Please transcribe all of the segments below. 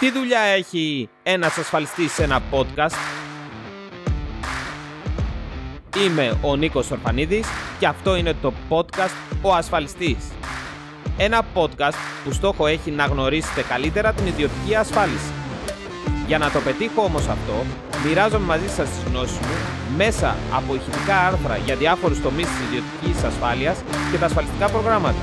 Τι δουλειά έχει ένας ασφαλιστής σε ένα podcast? Είμαι ο Νίκος Ορφανίδης και αυτό είναι το podcast «Ο Ασφαλιστής». Ένα podcast που στόχο έχει να γνωρίσετε καλύτερα την ιδιωτική ασφάλιση. Για να το πετύχω όμως αυτό, μοιράζομαι μαζί σας τις γνώσεις μου μέσα από ηχητικά άρθρα για διάφορους τομείς της ιδιωτικής ασφάλειας και τα ασφαλιστικά προγράμματα.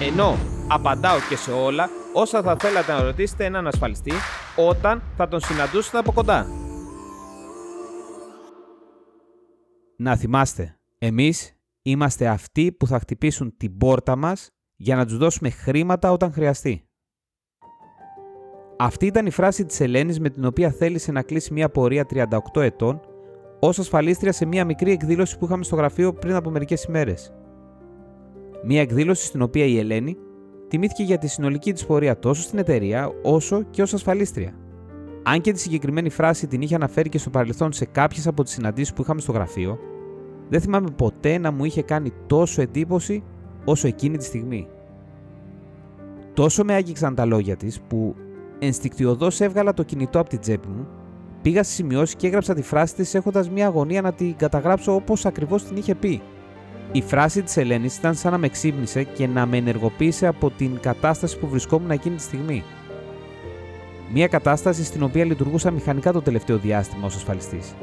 Ενώ απαντάω και σε όλα όσα θα θέλατε να ρωτήσετε έναν ασφαλιστή όταν θα τον συναντούσετε από κοντά. Να θυμάστε, εμείς είμαστε αυτοί που θα χτυπήσουν την πόρτα μας για να τους δώσουμε χρήματα όταν χρειαστεί. Αυτή ήταν η φράση της Ελένης με την οποία θέλησε να κλείσει μια πορεία 38 ετών ως ασφαλίστρια σε μια μικρή εκδήλωση που είχαμε στο γραφείο πριν από μερικές ημέρες. Μια εκδήλωση στην οποία η Ελένη τιμήθηκε για τη συνολική της πορεία τόσο στην εταιρεία όσο και ως ασφαλίστρια. Αν και τη συγκεκριμένη φράση την είχε αναφέρει και στο παρελθόν σε κάποιες από τις συναντήσεις που είχαμε στο γραφείο, δεν θυμάμαι ποτέ να μου είχε κάνει τόσο εντύπωση όσο εκείνη τη στιγμή. Τόσο με άγγιξαν τα λόγια της που ενστικτιοδό έβγαλα το κινητό από την τσέπη μου, πήγα στη σημειώσεις και έγραψα τη φράση της έχοντας μια αγωνία να την καταγράψω όπως ακριβώς την είχε πει. Η φράση της Ελένης ήταν σαν να με ξύπνησε και να με ενεργοποίησε από την κατάσταση που βρισκόμουν εκείνη τη στιγμή. Μια κατάσταση στην οποία λειτουργούσα μηχανικά το τελευταίο διάστημα ως ασφαλιστής.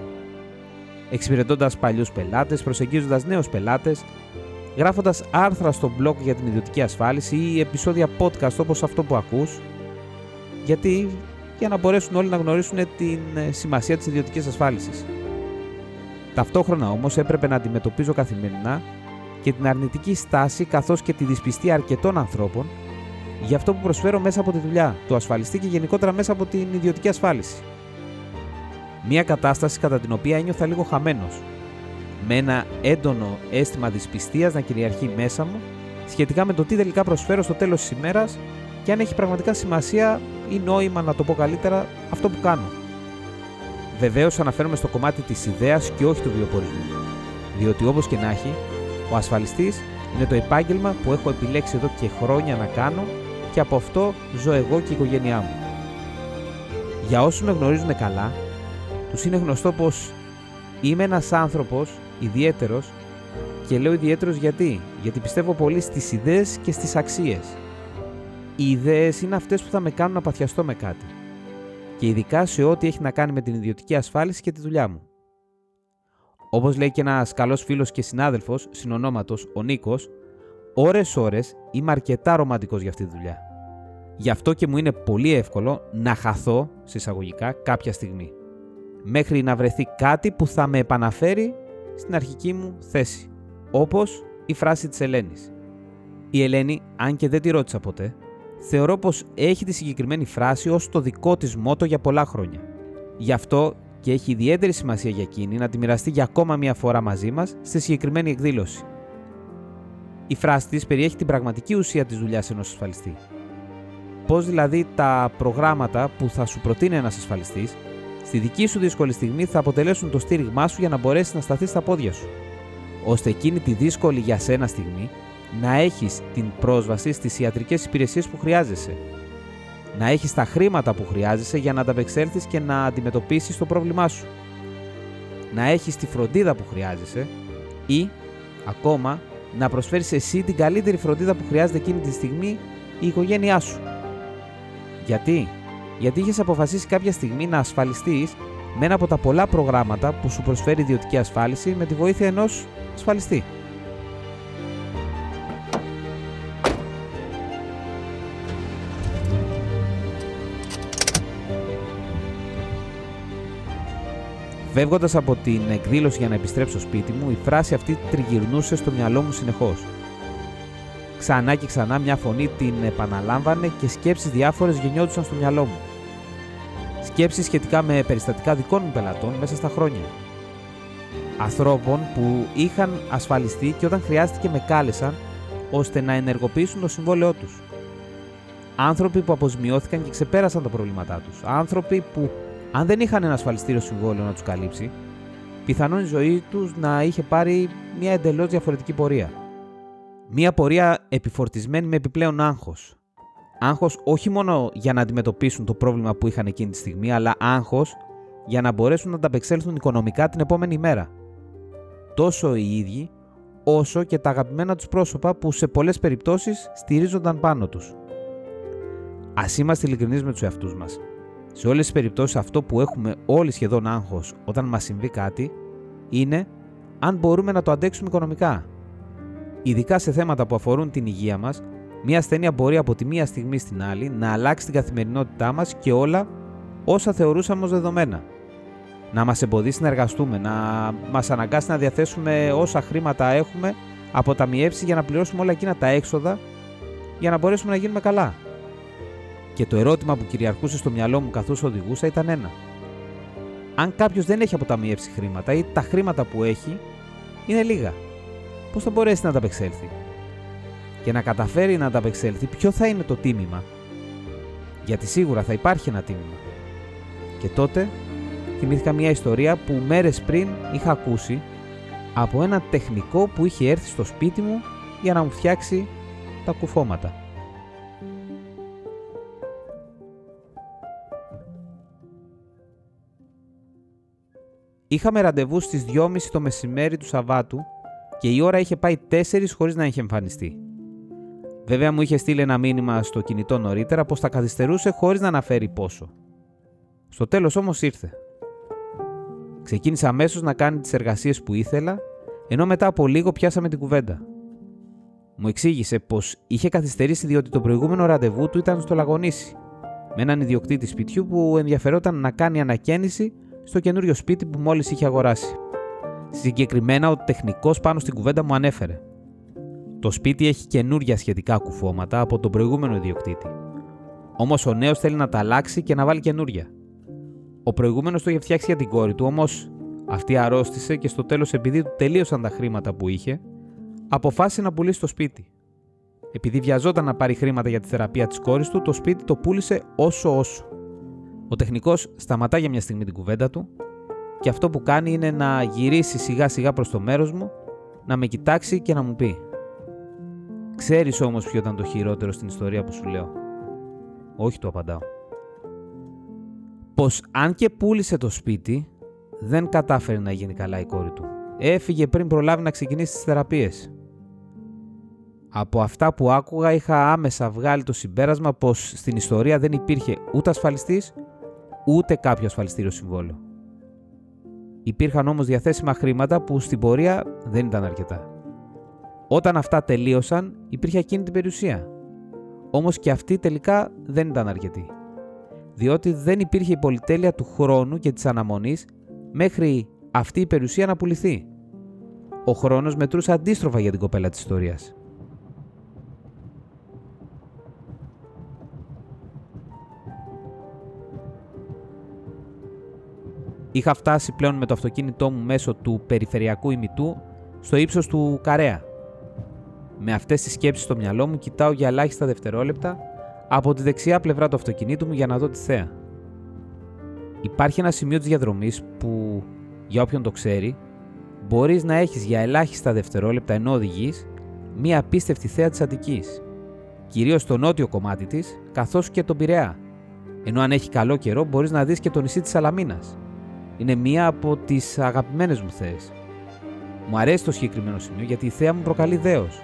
Εξυπηρετώντας παλιούς πελάτες, προσεγγίζοντας νέους πελάτες, γράφοντας άρθρα στο blog για την ιδιωτική ασφάλιση ή επεισόδια podcast όπως αυτό που ακούς, γιατί για να μπορέσουν όλοι να γνωρίσουν την ε, σημασία της ιδιωτικής ασφάλισης. Ταυτόχρονα όμως έπρεπε να αντιμετωπίζω καθημερινά και την αρνητική στάση καθώς και τη δυσπιστία αρκετών ανθρώπων για αυτό που προσφέρω μέσα από τη δουλειά του ασφαλιστή και γενικότερα μέσα από την ιδιωτική ασφάλιση. Μια κατάσταση κατά την οποία ένιωθα λίγο χαμένος, με ένα έντονο αίσθημα δυσπιστίας να κυριαρχεί μέσα μου σχετικά με το τι τελικά προσφέρω στο τέλος της ημέρας και αν έχει πραγματικά σημασία ή νόημα, να το πω καλύτερα, αυτό που κάνω. Βεβαίως αναφέρομαι στο κομμάτι της ιδέας και όχι του βιοπορισμού. Διότι όπως και να έχει, ο ασφαλιστής είναι το επάγγελμα που έχω επιλέξει εδώ και χρόνια να κάνω και από αυτό ζω εγώ και η οικογένειά μου. Για όσους με γνωρίζουν καλά, τους είναι γνωστό πως είμαι ένας άνθρωπος ιδιαίτερος και λέω ιδιαίτερος γιατί. Γιατί πιστεύω πολύ στις ιδέες και στις αξίες. Οι ιδέες είναι αυτές που θα με κάνουν να παθιαστώ με κάτι και ειδικά σε ό,τι έχει να κάνει με την ιδιωτική ασφάλιση και τη δουλειά μου. Όπως λέει και ένας καλός φίλος και συνάδελφος, συνονόματος, ο Νίκος, ώρε-ώρε είμαι αρκετά ρομαντικός για αυτή τη δουλειά. Γι' αυτό και μου είναι πολύ εύκολο να χαθώ, συσσαγωγικά, κάποια στιγμή. Μέχρι να βρεθεί κάτι που θα με επαναφέρει στην αρχική μου θέση. Όπως η φράση της Ελένης. Η Ελένη, αν και δεν τη ρώτησα ποτέ, θεωρώ πως έχει τη συγκεκριμένη φράση ως το δικό της μότο για πολλά χρόνια. Γι' αυτό και έχει ιδιαίτερη σημασία για εκείνη να τη μοιραστεί για ακόμα μία φορά μαζί μας στη συγκεκριμένη εκδήλωση. Η φράση της περιέχει την πραγματική ουσία της δουλειάς ενός ασφαλιστή. Πώς δηλαδή τα προγράμματα που θα σου προτείνει ένας ασφαλιστής στη δική σου δύσκολη στιγμή θα αποτελέσουν το στήριγμά σου για να μπορέσεις να σταθείς στα πόδια σου. ώστε εκείνη τη δύσκολη για σένα στιγμή να έχεις την πρόσβαση στις ιατρικές υπηρεσίες που χρειάζεσαι. Να έχεις τα χρήματα που χρειάζεσαι για να ανταπεξέλθεις και να αντιμετωπίσεις το πρόβλημά σου. Να έχεις τη φροντίδα που χρειάζεσαι ή, ακόμα, να προσφέρεις εσύ την καλύτερη φροντίδα που χρειάζεται εκείνη τη στιγμή η οικογένειά σου. Γιατί; Γιατί είχες αποφασίσει κάποια στιγμή να ασφαλιστείς με ένα από τα πολλά προγράμματα που σου προσφέρει η ιδιωτική ασφάλιση με τη βοήθεια ενός ασφαλιστή. Φεύγοντας από την εκδήλωση για να επιστρέψω σπίτι μου, η φράση αυτή τριγυρνούσε στο μυαλό μου συνεχώς. Ξανά και ξανά μια φωνή την επαναλάμβανε και σκέψεις διάφορες γεννιόντουσαν στο μυαλό μου. Σκέψεις σχετικά με περιστατικά δικών μου πελατών μέσα στα χρόνια. Ανθρώπων που είχαν ασφαλιστεί και όταν χρειάστηκε με κάλεσαν ώστε να ενεργοποιήσουν το συμβόλαιό τους. Άνθρωποι που αποζημιώθηκαν και ξεπέρασαν τα προβλήματά τους. Άνθρωποι που αν δεν είχαν ένα ασφαλιστήριο συμβόλαιο να τους καλύψει, πιθανόν η ζωή τους να είχε πάρει μια εντελώς διαφορετική πορεία. Μια πορεία επιφορτισμένη με επιπλέον άγχος. Άγχος όχι μόνο για να αντιμετωπίσουν το πρόβλημα που είχαν εκείνη τη στιγμή, αλλά άγχος για να μπορέσουν να ανταπεξέλθουν οικονομικά την επόμενη μέρα. Τόσο οι ίδιοι, όσο και τα αγαπημένα τους πρόσωπα που σε πολλές περιπτώσεις στηρίζονταν πάνω τους. Ας είμαστε ειλικρινείς με τους εαυτούς μας. Σε όλες τις περιπτώσεις αυτό που έχουμε όλοι σχεδόν άγχος όταν μας συμβεί κάτι είναι αν μπορούμε να το αντέξουμε οικονομικά. Ειδικά σε θέματα που αφορούν την υγεία μας, μια ασθένεια μπορεί από τη μία στιγμή στην άλλη να αλλάξει την καθημερινότητά μας και όλα όσα θεωρούσαμε ως δεδομένα. Να μας εμποδίσει να εργαστούμε, να μας αναγκάσει να διαθέσουμε όσα χρήματα έχουμε αποταμιεύσει για να πληρώσουμε όλα εκείνα τα έξοδα για να μπορέσουμε να γίνουμε καλά. Και το ερώτημα που κυριαρχούσε στο μυαλό μου καθώς οδηγούσα ήταν ένα. Αν κάποιος δεν έχει αποταμιεύσει χρήματα ή τα χρήματα που έχει είναι λίγα, πώς θα μπορέσει να τα απεξέλθει; Και να καταφέρει να τα απεξέλθει, ποιο θα είναι το τίμημα; Γιατί σίγουρα θα υπάρχει ένα τίμημα. Και τότε θυμήθηκα μια ιστορία που μέρες πριν είχα ακούσει από ένα τεχνικό που είχε έρθει στο σπίτι μου για να μου φτιάξει τα κουφώματα. Είχαμε ραντεβού στις 2.30 το μεσημέρι του Σαββάτου και η ώρα είχε πάει 4 χωρίς να είχε εμφανιστεί. Βέβαια μου είχε στείλει ένα μήνυμα στο κινητό νωρίτερα πως θα καθυστερούσε χωρίς να αναφέρει πόσο. Στο τέλος όμως ήρθε. Ξεκίνησε αμέσως να κάνει τις εργασίες που ήθελα, ενώ μετά από λίγο πιάσαμε την κουβέντα. Μου εξήγησε πως είχε καθυστερήσει διότι το προηγούμενο ραντεβού του ήταν στο Λαγονίσι, με έναν ιδιοκτήτη σπιτιού που ενδιαφερόταν να κάνει ανακαίνιση στο καινούριο σπίτι που μόλις είχε αγοράσει. Συγκεκριμένα, ο τεχνικός πάνω στην κουβέντα μου ανέφερε. Το σπίτι έχει καινούρια σχετικά κουφώματα από τον προηγούμενο ιδιοκτήτη. Όμως ο νέος θέλει να τα αλλάξει και να βάλει καινούρια. Ο προηγούμενος το είχε φτιάξει για την κόρη του, όμως αυτή αρρώστησε και στο τέλος, επειδή του τελείωσαν τα χρήματα που είχε, αποφάσισε να πουλήσει το σπίτι. Επειδή βιαζόταν να πάρει χρήματα για τη θεραπεία της κόρης του, το σπίτι το πούλησε όσο όσο. Ο τεχνικός σταματά για μια στιγμή την κουβέντα του και αυτό που κάνει είναι να γυρίσει σιγά σιγά προς το μέρος μου, να με κοιτάξει και να μου πει «Ξέρεις όμως ποιο ήταν το χειρότερο στην ιστορία που σου λέω». «Όχι» του απαντάω. Πως αν και πούλησε το σπίτι, δεν κατάφερε να γίνει καλά η κόρη του. Έφυγε πριν προλάβει να ξεκινήσει τις θεραπείες. Από αυτά που άκουγα είχα άμεσα βγάλει το συμπέρασμα πως στην ιστορία δεν υπήρχε ούτε ασφαλιστής ούτε κάποιο ασφαλιστήριο συμβόλαιο. Υπήρχαν όμως διαθέσιμα χρήματα που στην πορεία δεν ήταν αρκετά. Όταν αυτά τελείωσαν, υπήρχε εκείνη την περιουσία. Όμως και αυτή τελικά δεν ήταν αρκετή. Διότι δεν υπήρχε η πολυτέλεια του χρόνου και της αναμονής μέχρι αυτή η περιουσία να πουληθεί. Ο χρόνος μετρούσε αντίστροφα για την κοπέλα της ιστορίας. Είχα φτάσει πλέον με το αυτοκίνητό μου μέσω του περιφερειακού ημιτού στο ύψος του Καρέα. Με αυτές τις σκέψεις στο μυαλό μου, κοιτάω για ελάχιστα δευτερόλεπτα από τη δεξιά πλευρά του αυτοκινήτου μου για να δω τη θέα. Υπάρχει ένα σημείο της διαδρομής που, για όποιον το ξέρει, μπορείς να έχεις για ελάχιστα δευτερόλεπτα ενώ οδηγείς μία απίστευτη θέα της Αττικής. Κυρίως στο νότιο κομμάτι της, καθώς και τον Πειραιά. Ενώ αν έχει καλό καιρό, μπορείς να δεις και το νησί της Σαλαμίνας είναι μία από τις αγαπημένες μου θέε. Μου αρέσει το συγκεκριμένο σημείο γιατί η θέα μου προκαλεί δέος.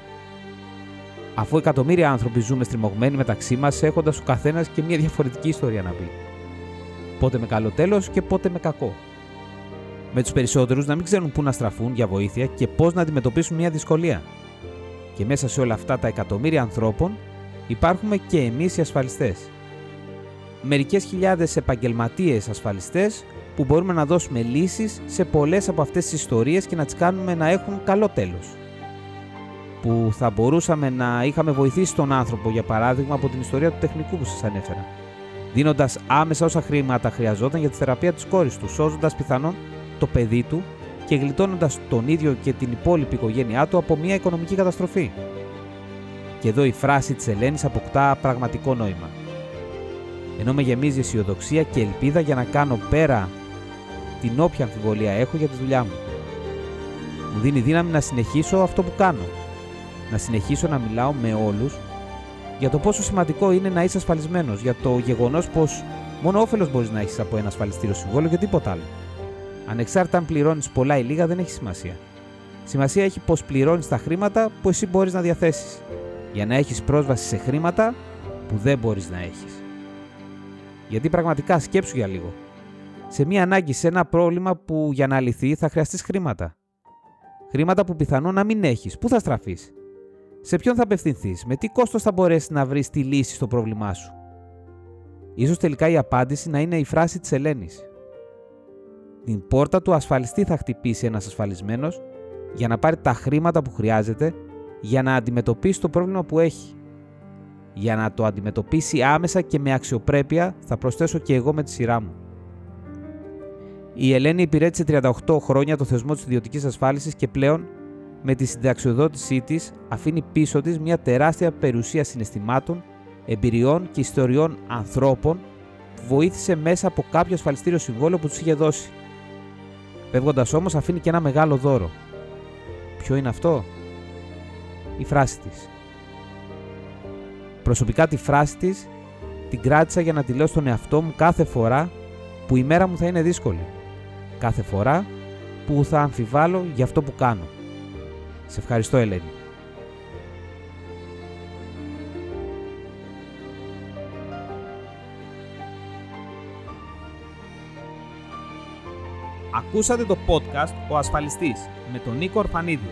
Αφού εκατομμύρια άνθρωποι ζούμε στριμωγμένοι μεταξύ μας, έχοντας ο καθένας και μία διαφορετική ιστορία να πει. Πότε με καλό τέλος και πότε με κακό. Με τους περισσότερους να μην ξέρουν πού να στραφούν για βοήθεια και πώς να αντιμετωπίσουν μια δυσκολία. Και μέσα σε όλα αυτά τα εκατομμύρια ανθρώπων υπάρχουμε και εμείς οι ασφαλιστές. Μερικές χιλιάδες επαγγελματίες ασφαλιστές που μπορούμε να δώσουμε λύσεις σε πολλές από αυτές τις ιστορίες και να τις κάνουμε να έχουν καλό τέλος. Που θα μπορούσαμε να είχαμε βοηθήσει τον άνθρωπο, για παράδειγμα, από την ιστορία του τεχνικού που σας ανέφερα. Δίνοντας άμεσα όσα χρήματα χρειαζόταν για τη θεραπεία της κόρης του, σώζοντας πιθανόν το παιδί του και γλιτώνοντας τον ίδιο και την υπόλοιπη οικογένειά του από μια οικονομική καταστροφή. Και εδώ η φράση της Ελένης αποκτά πραγματικό νόημα. Ενώ με γεμίζει αισιοδοξία και ελπίδα για να κάνω πέρα την όποια αμφιβολία έχω για τη δουλειά μου. Μου δίνει δύναμη να συνεχίσω αυτό που κάνω. Να συνεχίσω να μιλάω με όλους για το πόσο σημαντικό είναι να είσαι ασφαλισμένος, για το γεγονός πως μόνο όφελος μπορείς να έχεις από ένα ασφαλιστήριο συμβόλαιο και τίποτα άλλο. Ανεξάρτητα αν πληρώνεις πολλά ή λίγα, δεν έχει σημασία. Σημασία έχει πως πληρώνεις τα χρήματα που εσύ μπορείς να διαθέσεις, για να έχεις πρόσβαση σε χρήματα που δεν μπορείς να έχεις. Γιατί πραγματικά σκέψου για λίγο. Σε μία ανάγκη, σε ένα πρόβλημα που για να λυθεί θα χρειαστείς χρήματα. Χρήματα που πιθανόν να μην έχεις. Πού θα στραφείς, σε ποιον θα απευθυνθείς, με τι κόστος θα μπορέσεις να βρεις τη λύση στο πρόβλημά σου; Ίσως τελικά η απάντηση να είναι η φράση της Ελένης. Την πόρτα του ασφαλιστή θα χτυπήσει ένας ασφαλισμένος για να πάρει τα χρήματα που χρειάζεται για να αντιμετωπίσει το πρόβλημα που έχει. Για να το αντιμετωπίσει άμεσα και με αξιοπρέπεια θα προσθέσω και εγώ με τη σειρά μου. Η Ελένη υπηρέτησε 38 χρόνια το θεσμό της ιδιωτικής ασφάλισης και πλέον με τη συνταξιοδότησή της αφήνει πίσω της μια τεράστια περιουσία συναισθημάτων εμπειριών και ιστοριών ανθρώπων που βοήθησε μέσα από κάποιο ασφαλιστήριο συμβόλαιο που τους είχε δώσει. Φεύγοντας όμως, αφήνει και ένα μεγάλο δώρο. Ποιο είναι αυτό, η φράση της. Προσωπικά τη φράση της την κράτησα για να τη λέω στον εαυτό μου κάθε φορά που η μέρα μου θα είναι δύσκολη. Κάθε φορά που θα αμφιβάλλω για αυτό που κάνω. Σε ευχαριστώ Ελένη. Ακούσατε το podcast «Ο Ασφαλιστής» με τον Νίκο Ορφανίδη.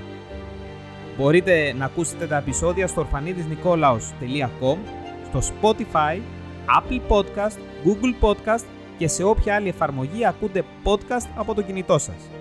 Μπορείτε να ακούσετε τα επεισόδια στο ορφανίδισνικόλαος.com, στο Spotify, Apple Podcast, Google Podcast και σε όποια άλλη εφαρμογή ακούτε podcast από το κινητό σας.